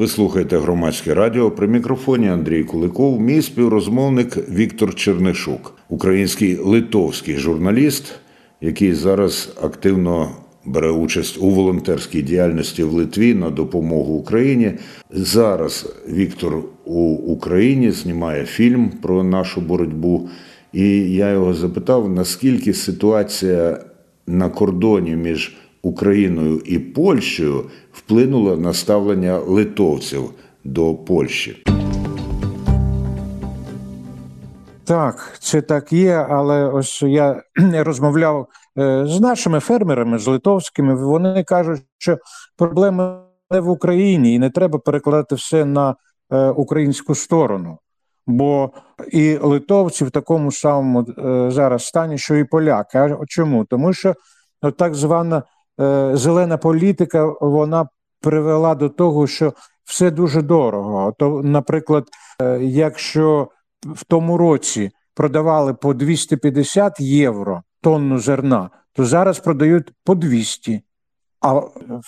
Ви слухаєте громадське радіо при мікрофоні Андрій Куликов, мій співрозмовник Віктор Чернишук, український литовський журналіст, який зараз активно бере участь у волонтерській діяльності в Литві на допомогу Україні. Зараз Віктор у Україні знімає фільм про нашу боротьбу. І я його запитав, наскільки ситуація на кордоні між Україною і Польщею вплинула на ставлення литовців до Польщі. Так, це так є, але ось я розмовляв е, з нашими фермерами, з литовськими. Вони кажуть, що проблема не в Україні, і не треба перекладати все на е, українську сторону. Бо і литовці в такому самому е, зараз стані, що і поляки. А чому? Тому що так звана зелена політика вона привела до того, що все дуже дорого. То, наприклад, якщо в тому році продавали по 250 євро тонну зерна, то зараз продають по 200. А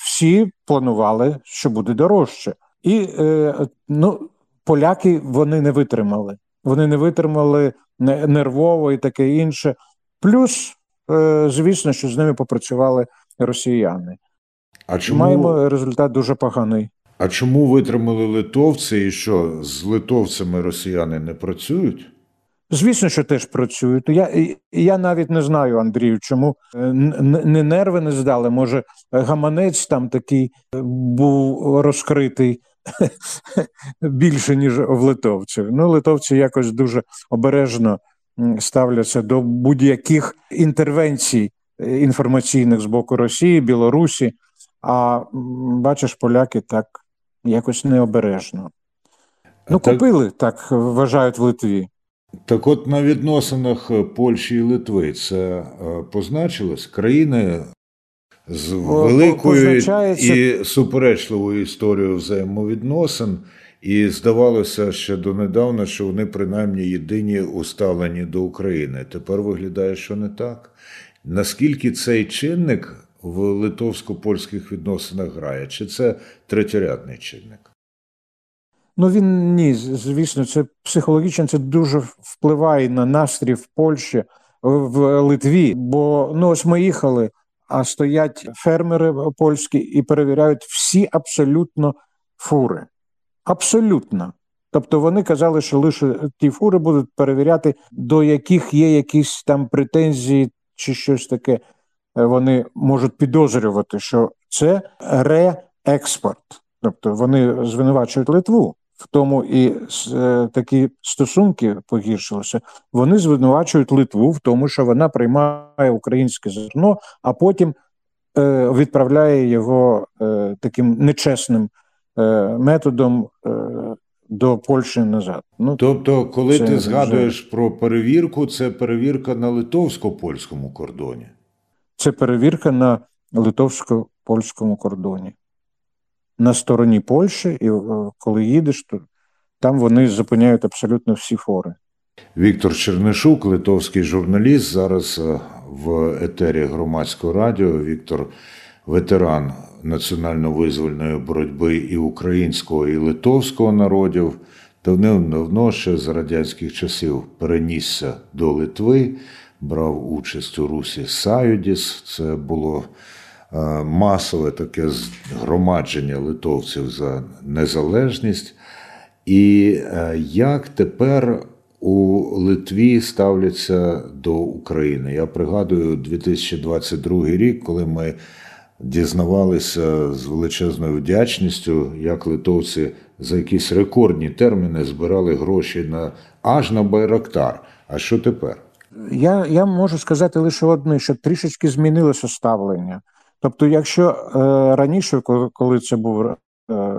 всі планували, що буде дорожче. І е, ну, поляки вони не витримали. Вони не витримали нервово і таке інше. Плюс, е, звісно, що з ними попрацювали росіяни. А чому... Маємо результат дуже поганий. А чому витримали литовці і що з литовцями росіяни не працюють? Звісно, що теж працюють. Я я навіть не знаю, Андрію, чому е, не нерви не здали. Може, гаманець там такий е, був розкритий більше, ніж в литовців. Ну, литовці якось дуже обережно ставляться до будь-яких інтервенцій інформаційних з боку Росії, Білорусі. А бачиш, поляки так якось необережно. Ну, так, купили, так вважають в Литві. Так от на відносинах Польщі і Литви це е, позначилось країни з великою і суперечливою історією взаємовідносин, і здавалося ще донедавна, що вони принаймні єдині уставлені до України. Тепер виглядає, що не так. Наскільки цей чинник в литовсько-польських відносинах грає? Чи це третєрядний чинник? Ну він ні, звісно, це психологічно це дуже впливає на настрій в Польщі, в Литві. Бо ну ось ми їхали, а стоять фермери польські і перевіряють всі абсолютно фури. Абсолютно. Тобто вони казали, що лише ті фури будуть перевіряти, до яких є якісь там претензії чи щось таке. Е, вони можуть підозрювати, що це реекспорт. Тобто вони звинувачують Литву. В тому і е, такі стосунки погіршилися. Вони звинувачують Литву в тому, що вона приймає українське зерно, а потім е, відправляє його е, таким нечесним е, методом е, до Польщі назад. Ну тобто, коли ти згадуєш про перевірку, це перевірка на литовсько-польському кордоні. Це перевірка на литовсько польському кордоні. На стороні Польщі, і е, коли їдеш, то там вони зупиняють абсолютно всі фори. Віктор Чернишук, литовський журналіст, зараз е, в етері громадського радіо. Віктор ветеран національно-визвольної боротьби і українського, і литовського народів. Давним-давно ще з радянських часів перенісся до Литви брав участь у Русі Саюдіс. Це було е, масове таке згромадження литовців за незалежність. І е, як тепер у Литві ставляться до України? Я пригадую 2022 рік, коли ми дізнавалися з величезною вдячністю, як литовці за якісь рекордні терміни збирали гроші на аж на Байрактар. А що тепер? Я я можу сказати лише одне, що трішечки змінилося ставлення. Тобто, якщо е, раніше, коли це був е,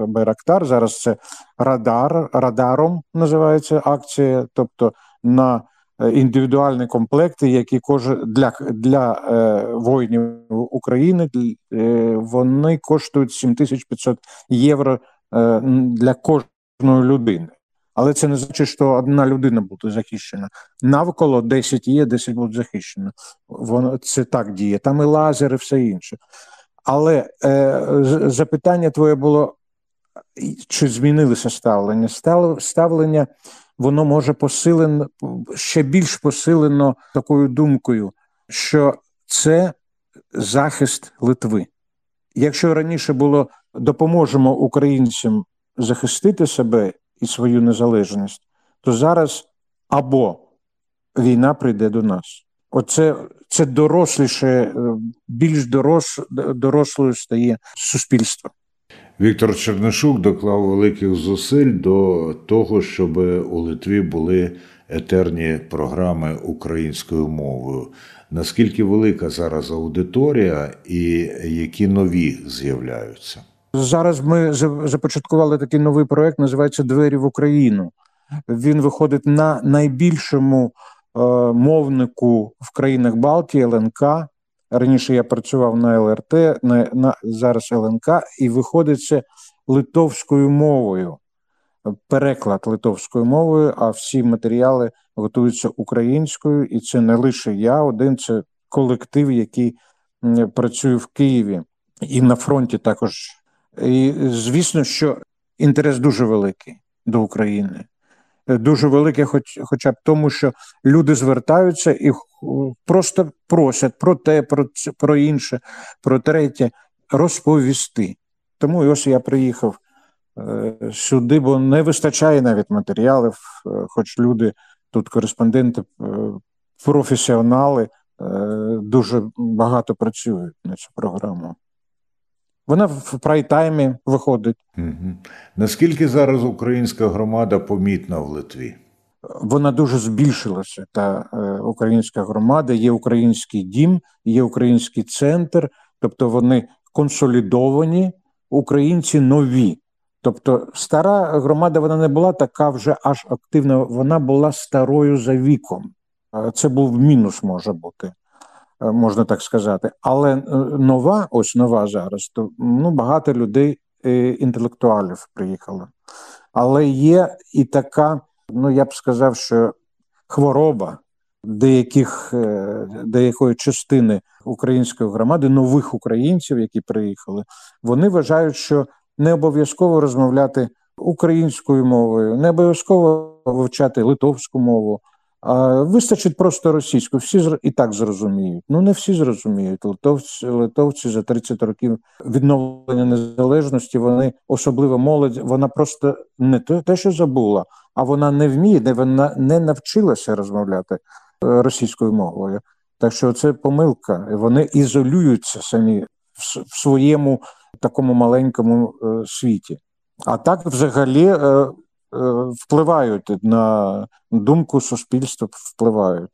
Байрактар, зараз це радар, радаром називається акція, тобто на індивідуальні комплекти, які кожен для для е, воїнів України е, вони коштують 7500 євро е, для кожної людини. Але це не значить, що одна людина буде захищена. Навколо 10 є, 10 будуть захищені. Воно це так діє. Там і лазери, і все інше. Але е, запитання твоє було: чи змінилося ставлення? Ставлення воно може посилено ще більш посилено такою думкою, що це захист Литви. Якщо раніше було допоможемо українцям захистити себе і свою незалежність, то зараз або війна прийде до нас. Оце це доросліше, е, більш дорос, дорослою стає суспільство. Віктор Чернишук доклав великих зусиль до того, щоб у Литві були етерні програми українською мовою. Наскільки велика зараз аудиторія і які нові з'являються? Зараз ми започаткували такий новий проект, називається Двері в Україну. Він виходить на найбільшому е, мовнику в країнах Балтії ЛНК. Раніше я працював на ЛРТ, на, на зараз ЛНК, і виходить це литовською мовою, переклад литовською мовою, а всі матеріали готуються українською, і це не лише я один, це колектив, який працює в Києві і на фронті також. І звісно, що інтерес дуже великий до України. Дуже велике, хоч, хоча б тому, що люди звертаються і просто просять про те, про це, про інше, про третє розповісти. Тому ось я приїхав е, сюди, бо не вистачає навіть матеріалів, е, хоч люди тут кореспонденти, е, професіонали е, дуже багато працюють на цю програму. Вона в прайм-таймі виходить. Угу. Наскільки зараз українська громада помітна в Литві? Вона дуже збільшилася. Та е, українська громада, є український дім, є український центр, тобто вони консолідовані, українці нові. Тобто, стара громада вона не була така вже аж активна, вона була старою за віком. Це був мінус, може бути. Е, можна так сказати. Але е, нова, ось нова зараз, то ну, багато людей е, інтелектуалів приїхало. Але є і така, ну я б сказав, що хвороба деяких, деякої частини української громади, нових українців, які приїхали, вони вважають, що не обов'язково розмовляти українською мовою, не обов'язково вивчати литовську мову. Вистачить просто російську, всі і так зрозуміють. Ну не всі зрозуміють. Литовці, литовці за 30 років відновлення незалежності. Вони особливо молодь. Вона просто не те, що забула, а вона не вміє, де вона не навчилася розмовляти е, російською мовою. Так що це помилка. Вони ізолюються самі в своєму такому маленькому е, світі. А так, взагалі, Е, впливають на думку суспільства, впливають.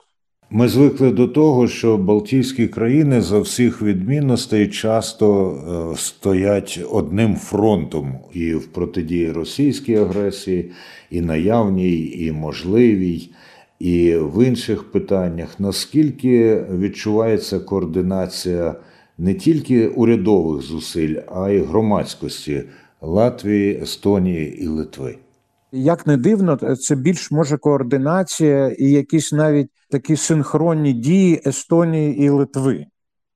Ми звикли до того, що Балтійські країни за всіх відмінностей часто е, стоять одним фронтом і в протидії російській агресії, і наявній, і можливій, і в інших питаннях. Наскільки відчувається координація не тільки урядових зусиль, а й громадськості Латвії, Естонії і Литви? Як не дивно, це більш може координація і якісь навіть такі синхронні дії Естонії і Литви.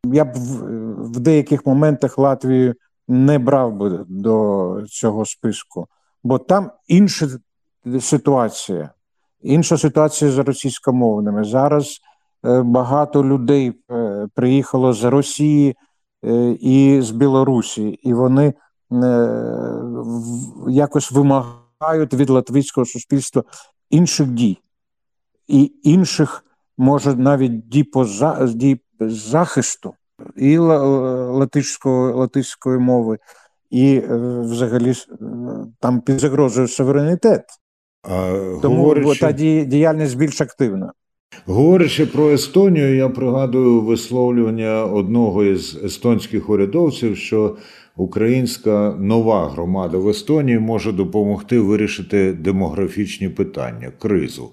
Я б в, в деяких моментах Латвію не брав би до цього списку, бо там інша ситуація, інша ситуація з російськомовними. Зараз е, багато людей е, приїхало з Росії е, і з Білорусі, і вони якось вимагають вимагають від латвійського суспільства інших дій і інших, може, навіть дій поза дій захисту і латишської, латиської мови, і е, взагалі е, там під загрозою суверенітет. А, Тому говорячи... та діяльність більш активна. Говорячи про Естонію, я пригадую висловлювання одного із естонських урядовців, що українська нова громада в Естонії може допомогти вирішити демографічні питання, кризу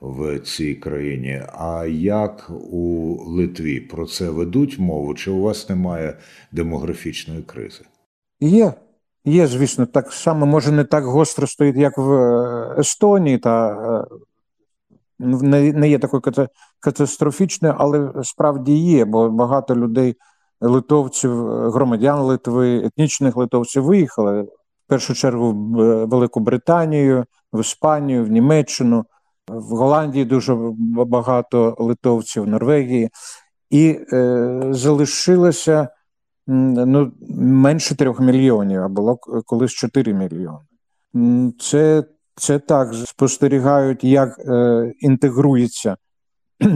в цій країні. А як у Литві про це ведуть мову? Чи у вас немає демографічної кризи? Є. Є, звісно, так само, може, не так гостро стоїть, як в е, Естонії, та е, не є такою катастрофічною, але справді є, бо багато людей литовців, громадян Литви, етнічних литовців виїхали в першу чергу в Велику Британію, в Іспанію, в Німеччину, в Голландії дуже багато литовців, в Норвегії, і е, залишилося ну, менше трьох мільйонів, а було колись 4 мільйони. Це, це так спостерігають, як е, інтегрується е,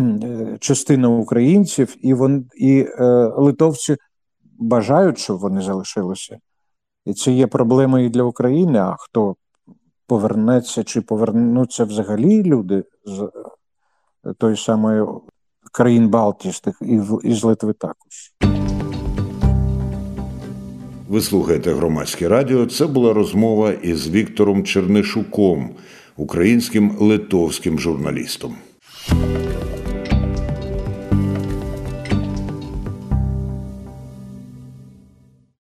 частина українців, і, вон, і е, литовці бажають, щоб вони залишилися. І це є проблема і для України. А хто повернеться чи повернуться взагалі люди з е, тої самої країн Балтії і з- і з Литви також. Ви слухаєте громадське радіо. Це була розмова із Віктором Чернишуком, українським литовським журналістом.